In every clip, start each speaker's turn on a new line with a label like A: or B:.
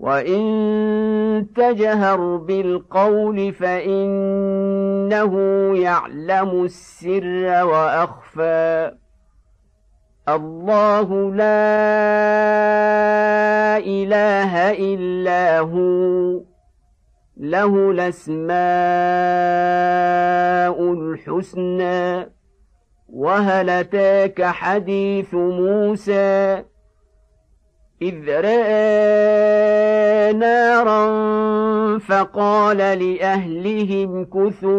A: وان تجهر بالقول فانه يعلم السر واخفى الله لا اله الا هو له الاسماء الحسنى وهل اتاك حديث موسى إذ رأى نارا فقال لأهلهم كثوا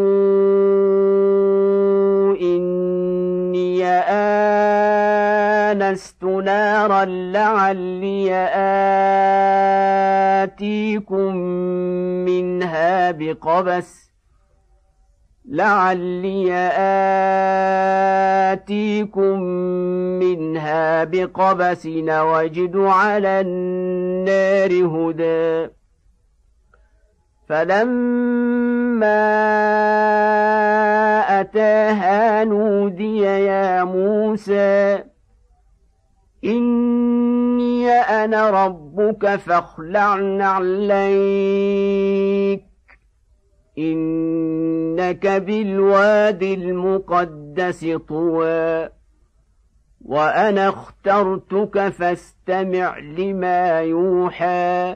A: إني آنست نارا لعلي آتيكم منها بقبس لعلي آتيكم منها بقبس وجد على النار هدى فلما أتاها نودي يا موسى إني أنا ربك فاخلع نعليك إنك بالواد المقدس طوى وأنا اخترتك فاستمع لما يوحى.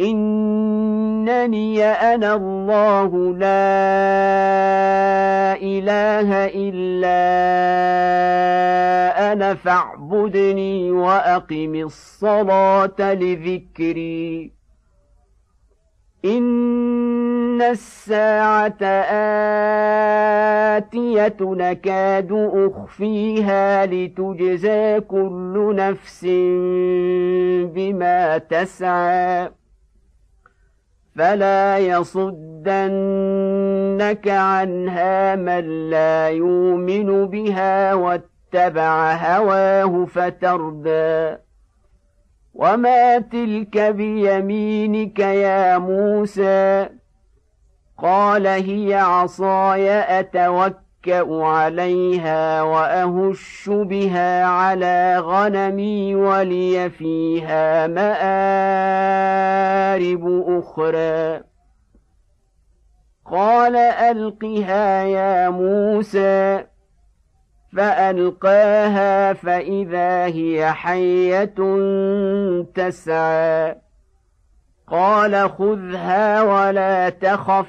A: إنني أنا الله لا إله إلا أنا فاعبدني وأقم الصلاة لذكري. إن الساعة آتية نكاد أخفيها لتجزى كل نفس بما تسعى فلا يصدنك عنها من لا يؤمن بها واتبع هواه فتردى وما تلك بيمينك يا موسى؟ قال هي عصاي اتوكا عليها واهش بها على غنمي ولي فيها مارب أخرى. قال القها يا موسى. فألقاها فإذا هي حية تسعى. قال خذها ولا تخف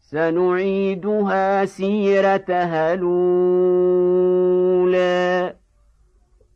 A: سنعيدها سيرتها الأولى.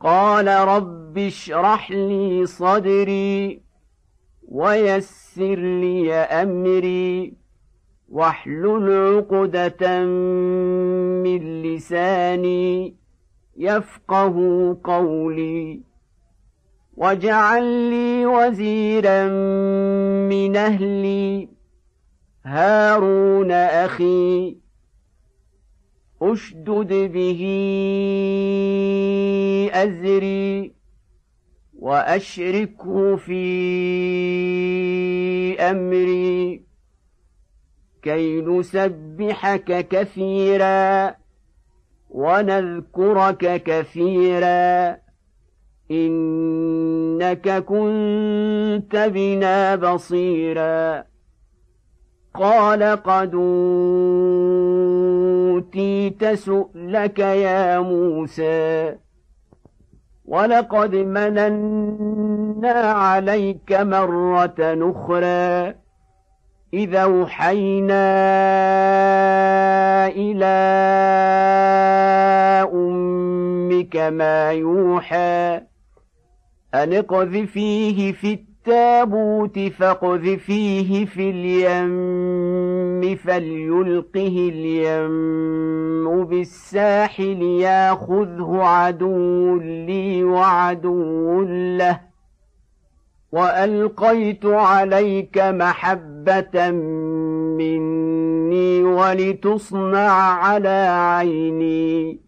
A: قال رب اشرح لي صدري ويسر لي أمري واحلل عقدة من لساني يفقه قولي واجعل لي وزيرا من أهلي هارون أخي أشدد به أزري وأشركه في أمري كي نسبحك كثيرا ونذكرك كثيرا إنك كنت بنا بصيرا قال قد أوتيت سؤلك يا موسى. ولقد مننا عليك مرة أخرى. اذا أوحينا إلى أمك ما يوحى أن اقذفيه في التابوت فاقذفيه في اليم. فليلقه اليم بالساحل ياخذه عدو لي وعدو له. وألقيت عليك محبة مني ولتصنع على عيني.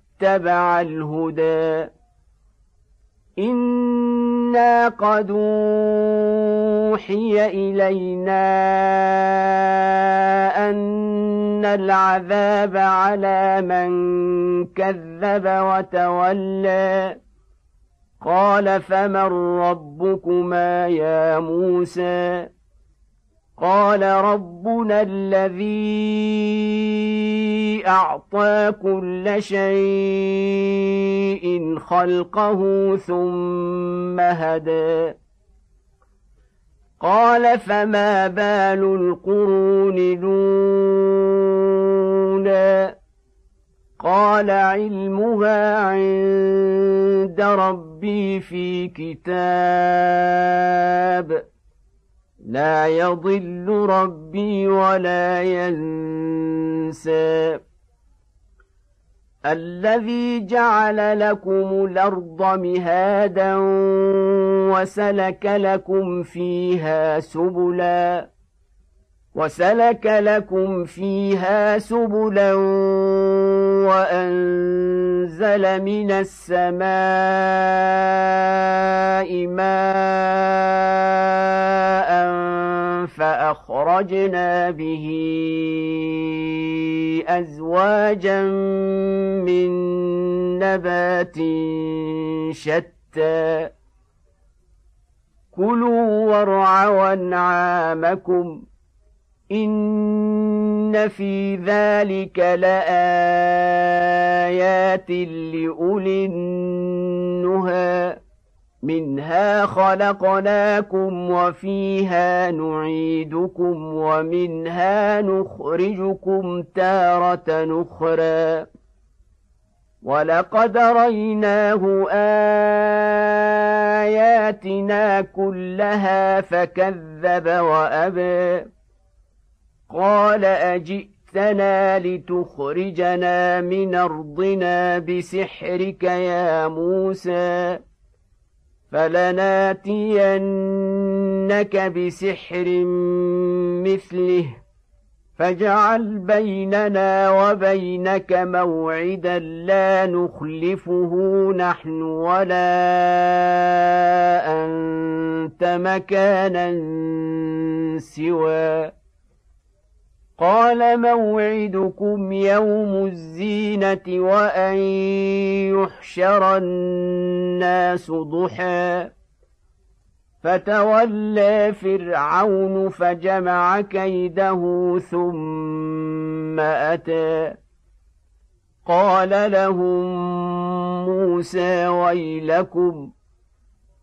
A: الهدى. إنا قد أوحي إلينا أن العذاب على من كذب وتولى. قال فمن ربكما يا موسى؟ قال ربنا الذي أعطى كل شيء خلقه ثم هدى. قال فما بال القرون الأولى؟ قال علمها عند ربي في كتاب. لا يضل ربي ولا ينسى. الذي جعل لكم الأرض مهادا وسلك لكم فيها سبلا وسلك لكم فيها سبلا وأنزل من السماء ماء فأخرجنا به أزواجا من نبات شتى. كلوا وارعوا أنعامكم إن في ذلك لآيات لأولي النهى. منها خلقناكم وفيها نعيدكم ومنها نخرجكم تارة أخرى. ولقد ريناه آياتنا كلها فكذب وأبى. قال أجئتنا لتخرجنا من أرضنا بسحرك يا موسى؟ فلناتينك بسحر مثله. فاجعل بيننا وبينك موعدا لا نخلفه نحن ولا أنت مكانا سوى قال موعدكم يوم الزينة وأن يحشر الناس ضحى. فتولى فرعون فجمع كيده ثم أتى. قال لهم موسى ويلكم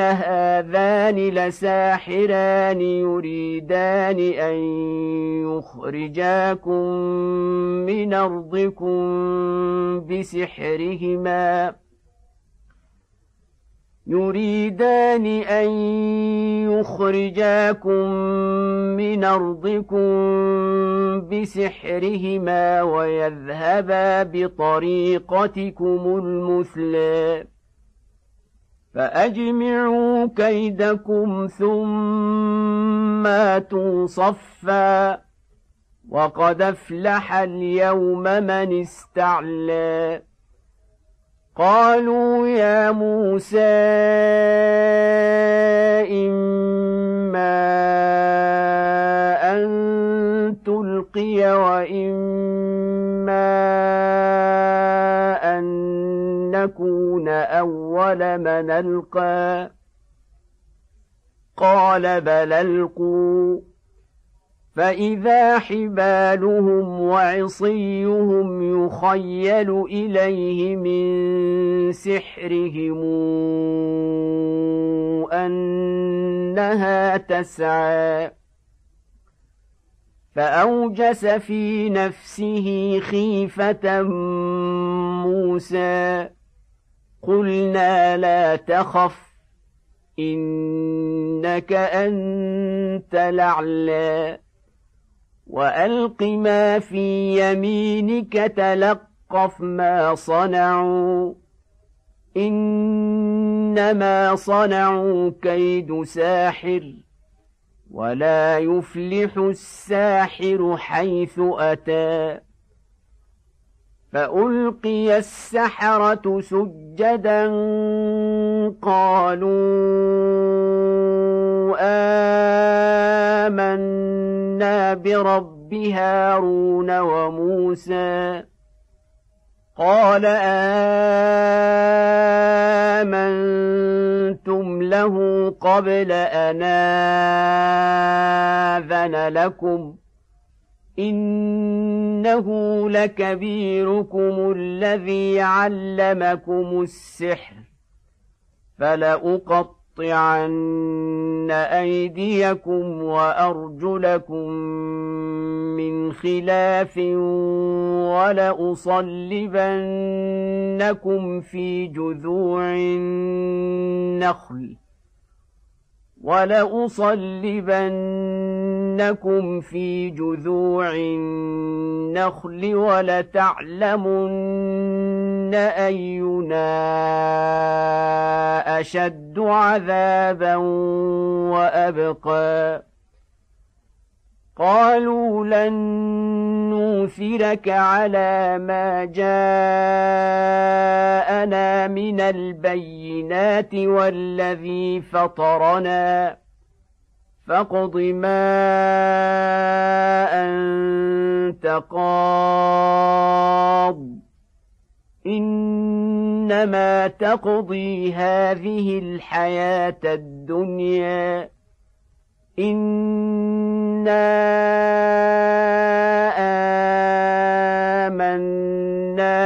A: ان هذان لساحران يريدان أن يخرجاكم من أرضكم بسحرهما. يريدان أن يخرجاكم من أرضكم بسحرهما ويذهبا بطريقتكم المثلى. فأجمعوا كيدكم ثم اتوا صفا وقد أفلح اليوم من استعلى. قالوا يا موسى إما أن تلقي وإما نكون أول من ألقى قال بل ألقوا فإذا حبالهم وعصيهم يخيل إليه من سحرهم أنها تسعى فأوجس في نفسه خيفة موسى قلنا لا تخف إنك أنت الأعلى. وألق ما في يمينك تلقف ما صنعوا. إنما صنعوا كيد ساحر ولا يفلح الساحر حيث أتى. فألقي السحرة سجدا قالوا آمنا برب هارون وموسى قال آمنتم له قبل أن آذن لكم انه لكبيركم الذي علمكم السحر فلاقطعن ايديكم وارجلكم من خلاف ولأصلبنكم في جذوع النخل ولأصلبنكم في جذوع النخل ولتعلمن أينا أشد عذابا وأبقى قالوا لن نوثرك على ما جاءنا من البينات والذي فطرنا فاقض ما أنت قاض. إنما تقضي هذه الحياة الدنيا. إنا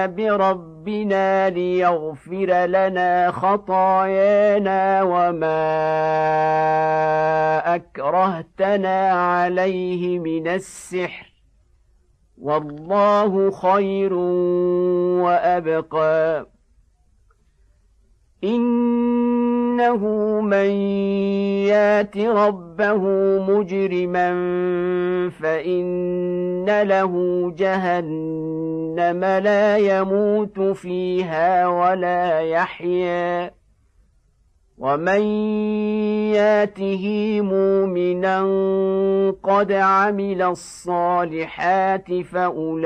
A: بربنا ليغفر لنا خطايانا وما اكرهتنا عليه من السحر والله خير وابقى انه من يات ربه مجرما فان له جهنم لا يموت فيها ولا يحيا ومن ياته مؤمنا قد عمل الصالحات فاولئك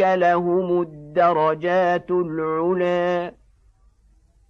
A: لهم الدرجات العلى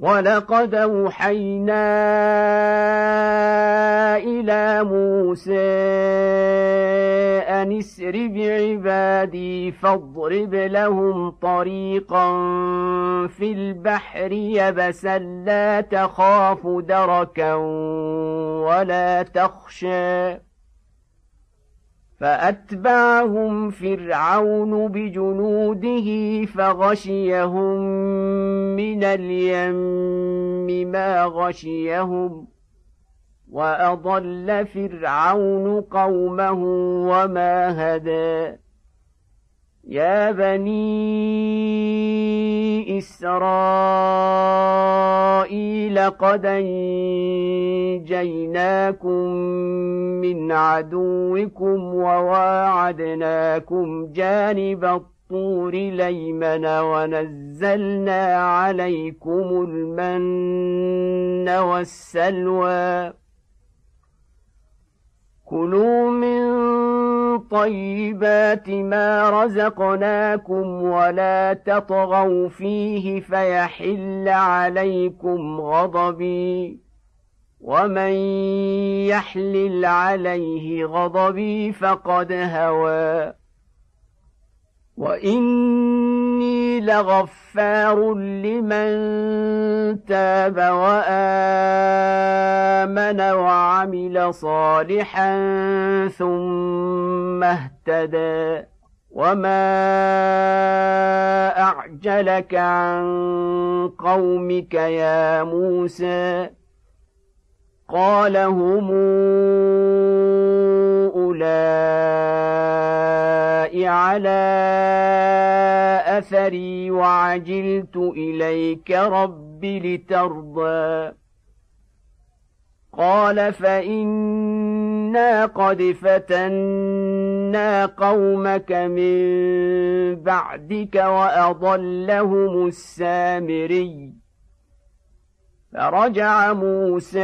A: ولقد اوحينا إلى موسى ان اسر بعبادي فاضرب لهم طريقا في البحر يبسا لا تخاف دركا ولا تخشى فأتبعهم فرعون بجنوده فغشيهم من اليم ما غشيهم وأضل فرعون قومه وما هدى. يا بني إسرائيل قد أنجيناكم من عدوكم وواعدناكم جانب الطور ليمن ونزلنا عليكم المن والسلوى كلوا من طيبات ما رزقناكم ولا تطغوا فيه فيحل عليكم غضبي ومن يحلل عليه غضبي فقد هوى واني لغفار لمن تاب وامن وعمل صالحا ثم اهتدى وما اعجلك عن قومك يا موسى قال هم أولئك على أثري وعجلت إليك رب لترضى. قال فإنا قد فتنا قومك من بعدك وأضلهم السامري. فرجع موسى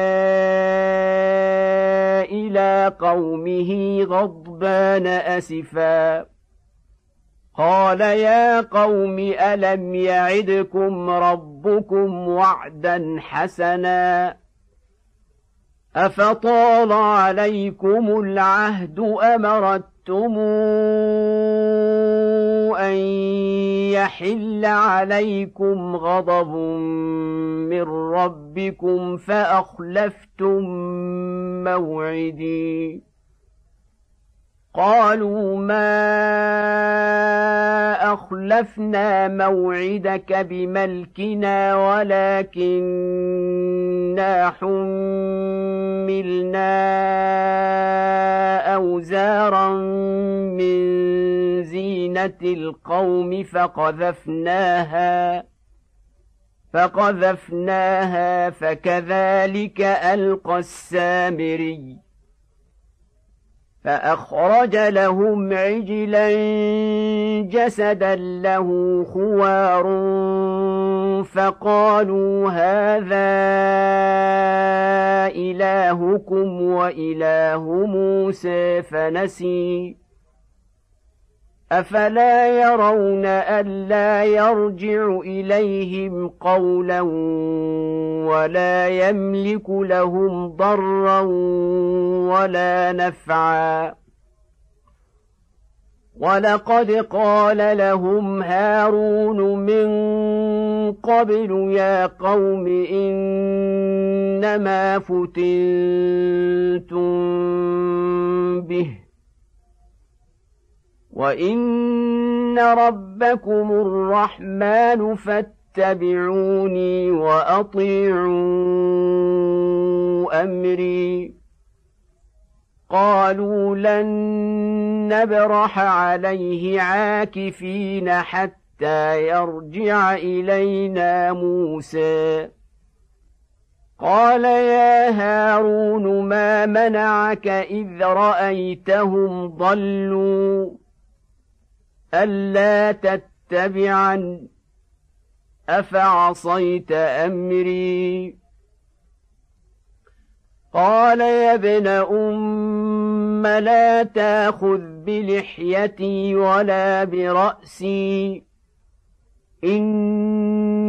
A: إلى قومه غضبان أسفا. قال يا قوم ألم يعدكم ربكم وعدا حسنا؟ أفطال عليكم العهد امرتم ان يحل عليكم غضب من ربكم فاخلفتم موعدي قالوا ما أخلفنا موعدك بملكنا ولكننا حملنا أوزارا من زينة القوم فقذفناها فقذفناها فكذلك ألقى السامري. فأخرج لهم عجلا جسدا له خوار فقالوا هذا إلهكم وإله موسى فنسي. أفلا يرون ألا يرجع إليهم قولا ولا يملك لهم ضرا ولا نفعا. ولقد قال لهم هارون من قبل يا قوم انما فتنتم به وان ربكم الرحمن فاتبعوني واطيعوا امري. قالوا لن نبرح عليه عاكفين حتى يرجع الينا موسى. قال يا هارون ما منعك اذ رايتهم ضلوا؟ ألا تتبعن أفعصيت أمري؟ قال يا ابن أم لا تاخذ بلحيتي ولا برأسي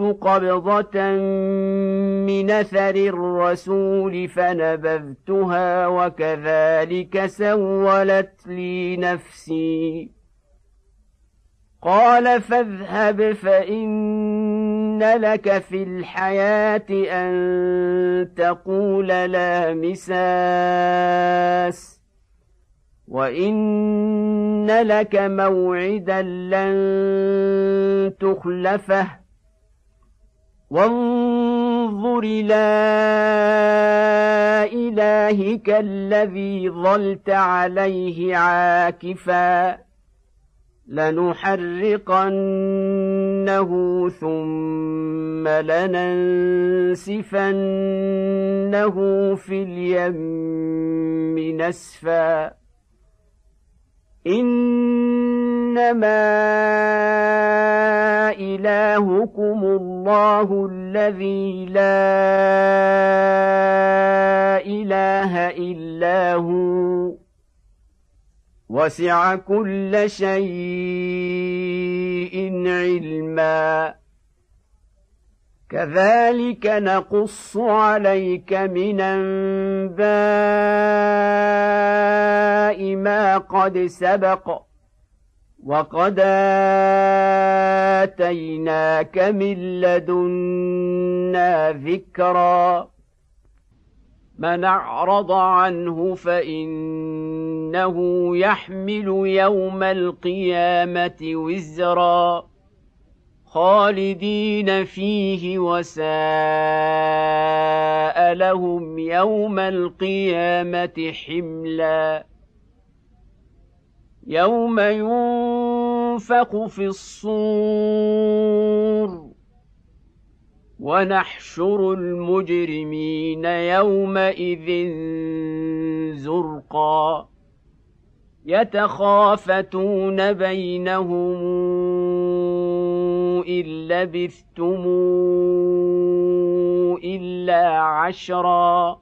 A: قبضة من أثر الرسول فنبذتها وكذلك سولت لي نفسي. قال فاذهب فإن لك في الحياة أن تقول لا مساس وإن لك موعدا لن تخلفه. وانظر إلى إلهك الذي ظلت عليه عاكفا لنحرقنه ثم لننسفنه في اليم نسفا إنما الهكم الله الذي لا اله الا هو وسع كل شيء علما كذلك نقص عليك من انباء ما قد سبق وقد اتيناك من لدنا ذكرا من اعرض عنه فانه يحمل يوم القيامه وزرا خالدين فيه وساء لهم يوم القيامه حملا يوم ينفق في الصور ونحشر المجرمين يومئذ زرقا يتخافتون بينهم إن لبثتم إلا عشرا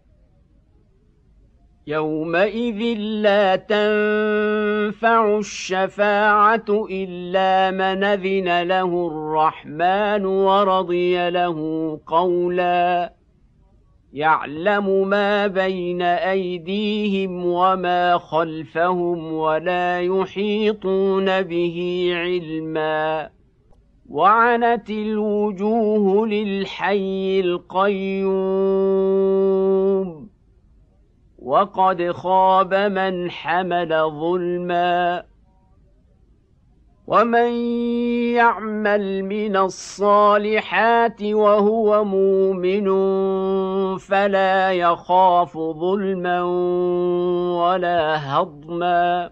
A: يومئذ لا تنفع الشفاعه الا من اذن له الرحمن ورضي له قولا يعلم ما بين ايديهم وما خلفهم ولا يحيطون به علما وعنت الوجوه للحي القيوم وقد خاب من حمل ظلما ومن يعمل من الصالحات وهو مؤمن فلا يخاف ظلما ولا هضما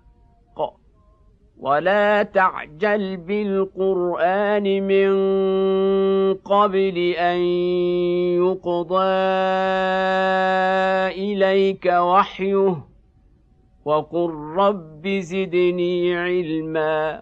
A: ولا تعجل بالقران من قبل ان يقضى اليك وحيه وقل رب زدني علما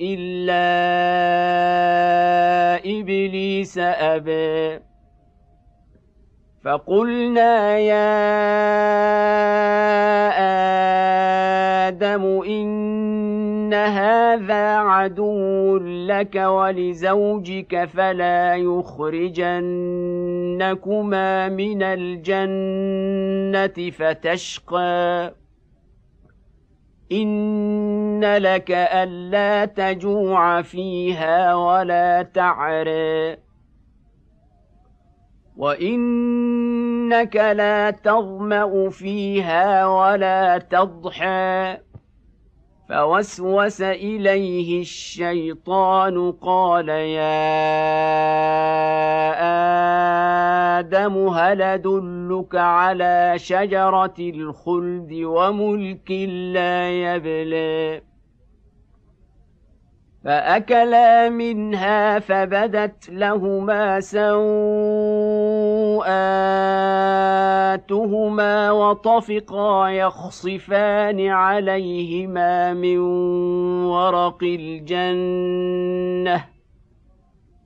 A: الا ابليس ابى فقلنا يا آدم ان هذا عدو لك ولزوجك فلا يخرجنكما من الجنه فتشقى إن لك ألا تجوع فيها ولا تعري وإنك لا تظمأ فيها ولا تضحى. فوسوس إليه الشيطان قال يا آدم هل أدلك على شجرة الخلد وملك لا يبلي فأكلا منها فبدت لهما سوءاتهما وطفقا يخصفان عليهما من ورق الجنة.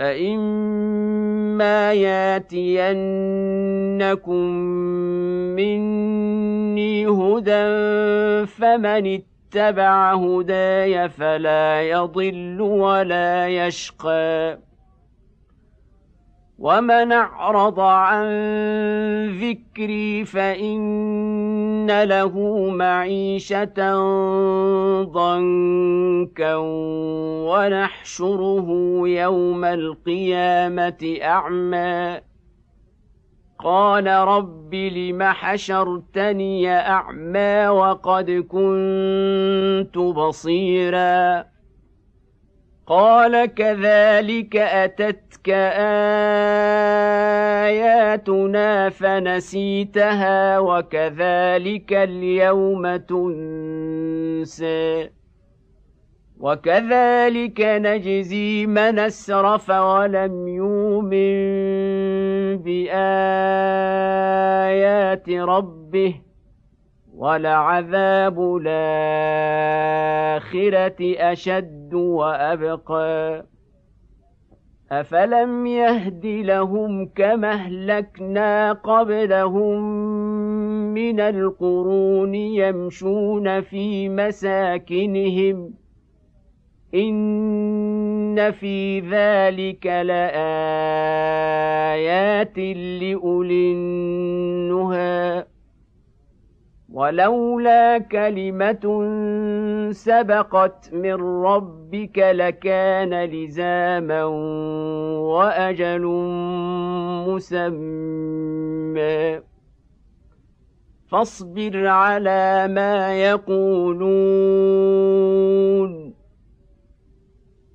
A: فإما ياتينكم مني هدى فمن اتبع هداي فلا يضل ولا يشقى ومن اعرض عن ذكري فان له معيشه ضنكا ونحشره يوم القيامه اعمى قال رب لم حشرتني اعمى وقد كنت بصيرا قال كذلك أتتك آياتنا فنسيتها وكذلك اليوم تنسي وكذلك نجزي من أسرف ولم يؤمن بآيات ربه ولعذاب الآخرة أشد وأبقى. أفلم يهد لهم كما أهلكنا قبلهم من القرون يمشون في مساكنهم. إن في ذلك لآيات لأولي النهى. ولولا كلمة سبقت من ربك لكان لزاما وأجل مسمى. فاصبر على ما يقولون.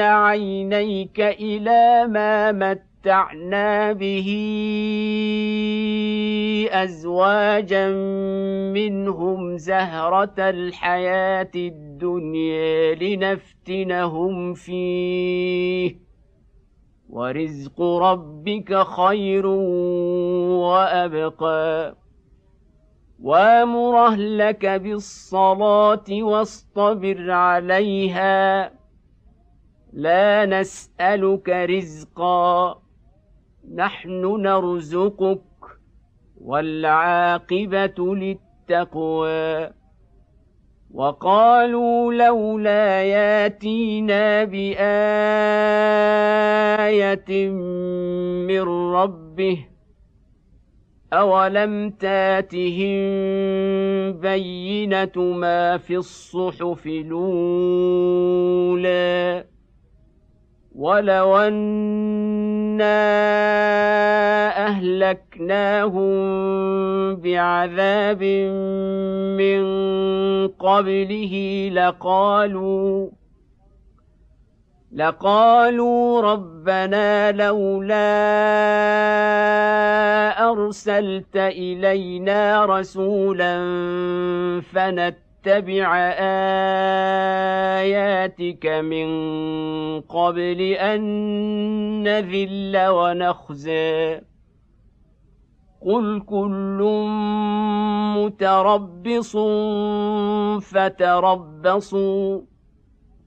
A: عينيك إلى ما متعنا به ازواجا منهم زهره الحياة الدنيا لنفتنهم فيه ورزق ربك خير وابقى وامر اهلك بالصلاه واصطبر عليها لا نسألك رزقا نحن نرزقك والعاقبة للتقوى. وقالوا لولا ياتينا بآية من ربه أولم تاتهم بينة ما في الصحف الأولى؟ ولو أنا أهلكناهم بعذاب من قبله لقالوا لقالوا ربنا لولا ارسلت الينا رسولا فنتبع آياتك من قبل أن نذل ونخزي. قل كل متربص فتربصوا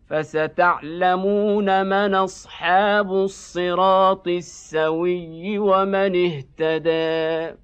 A: فستعلمون من أصحاب الصراط السوي ومن اهتدي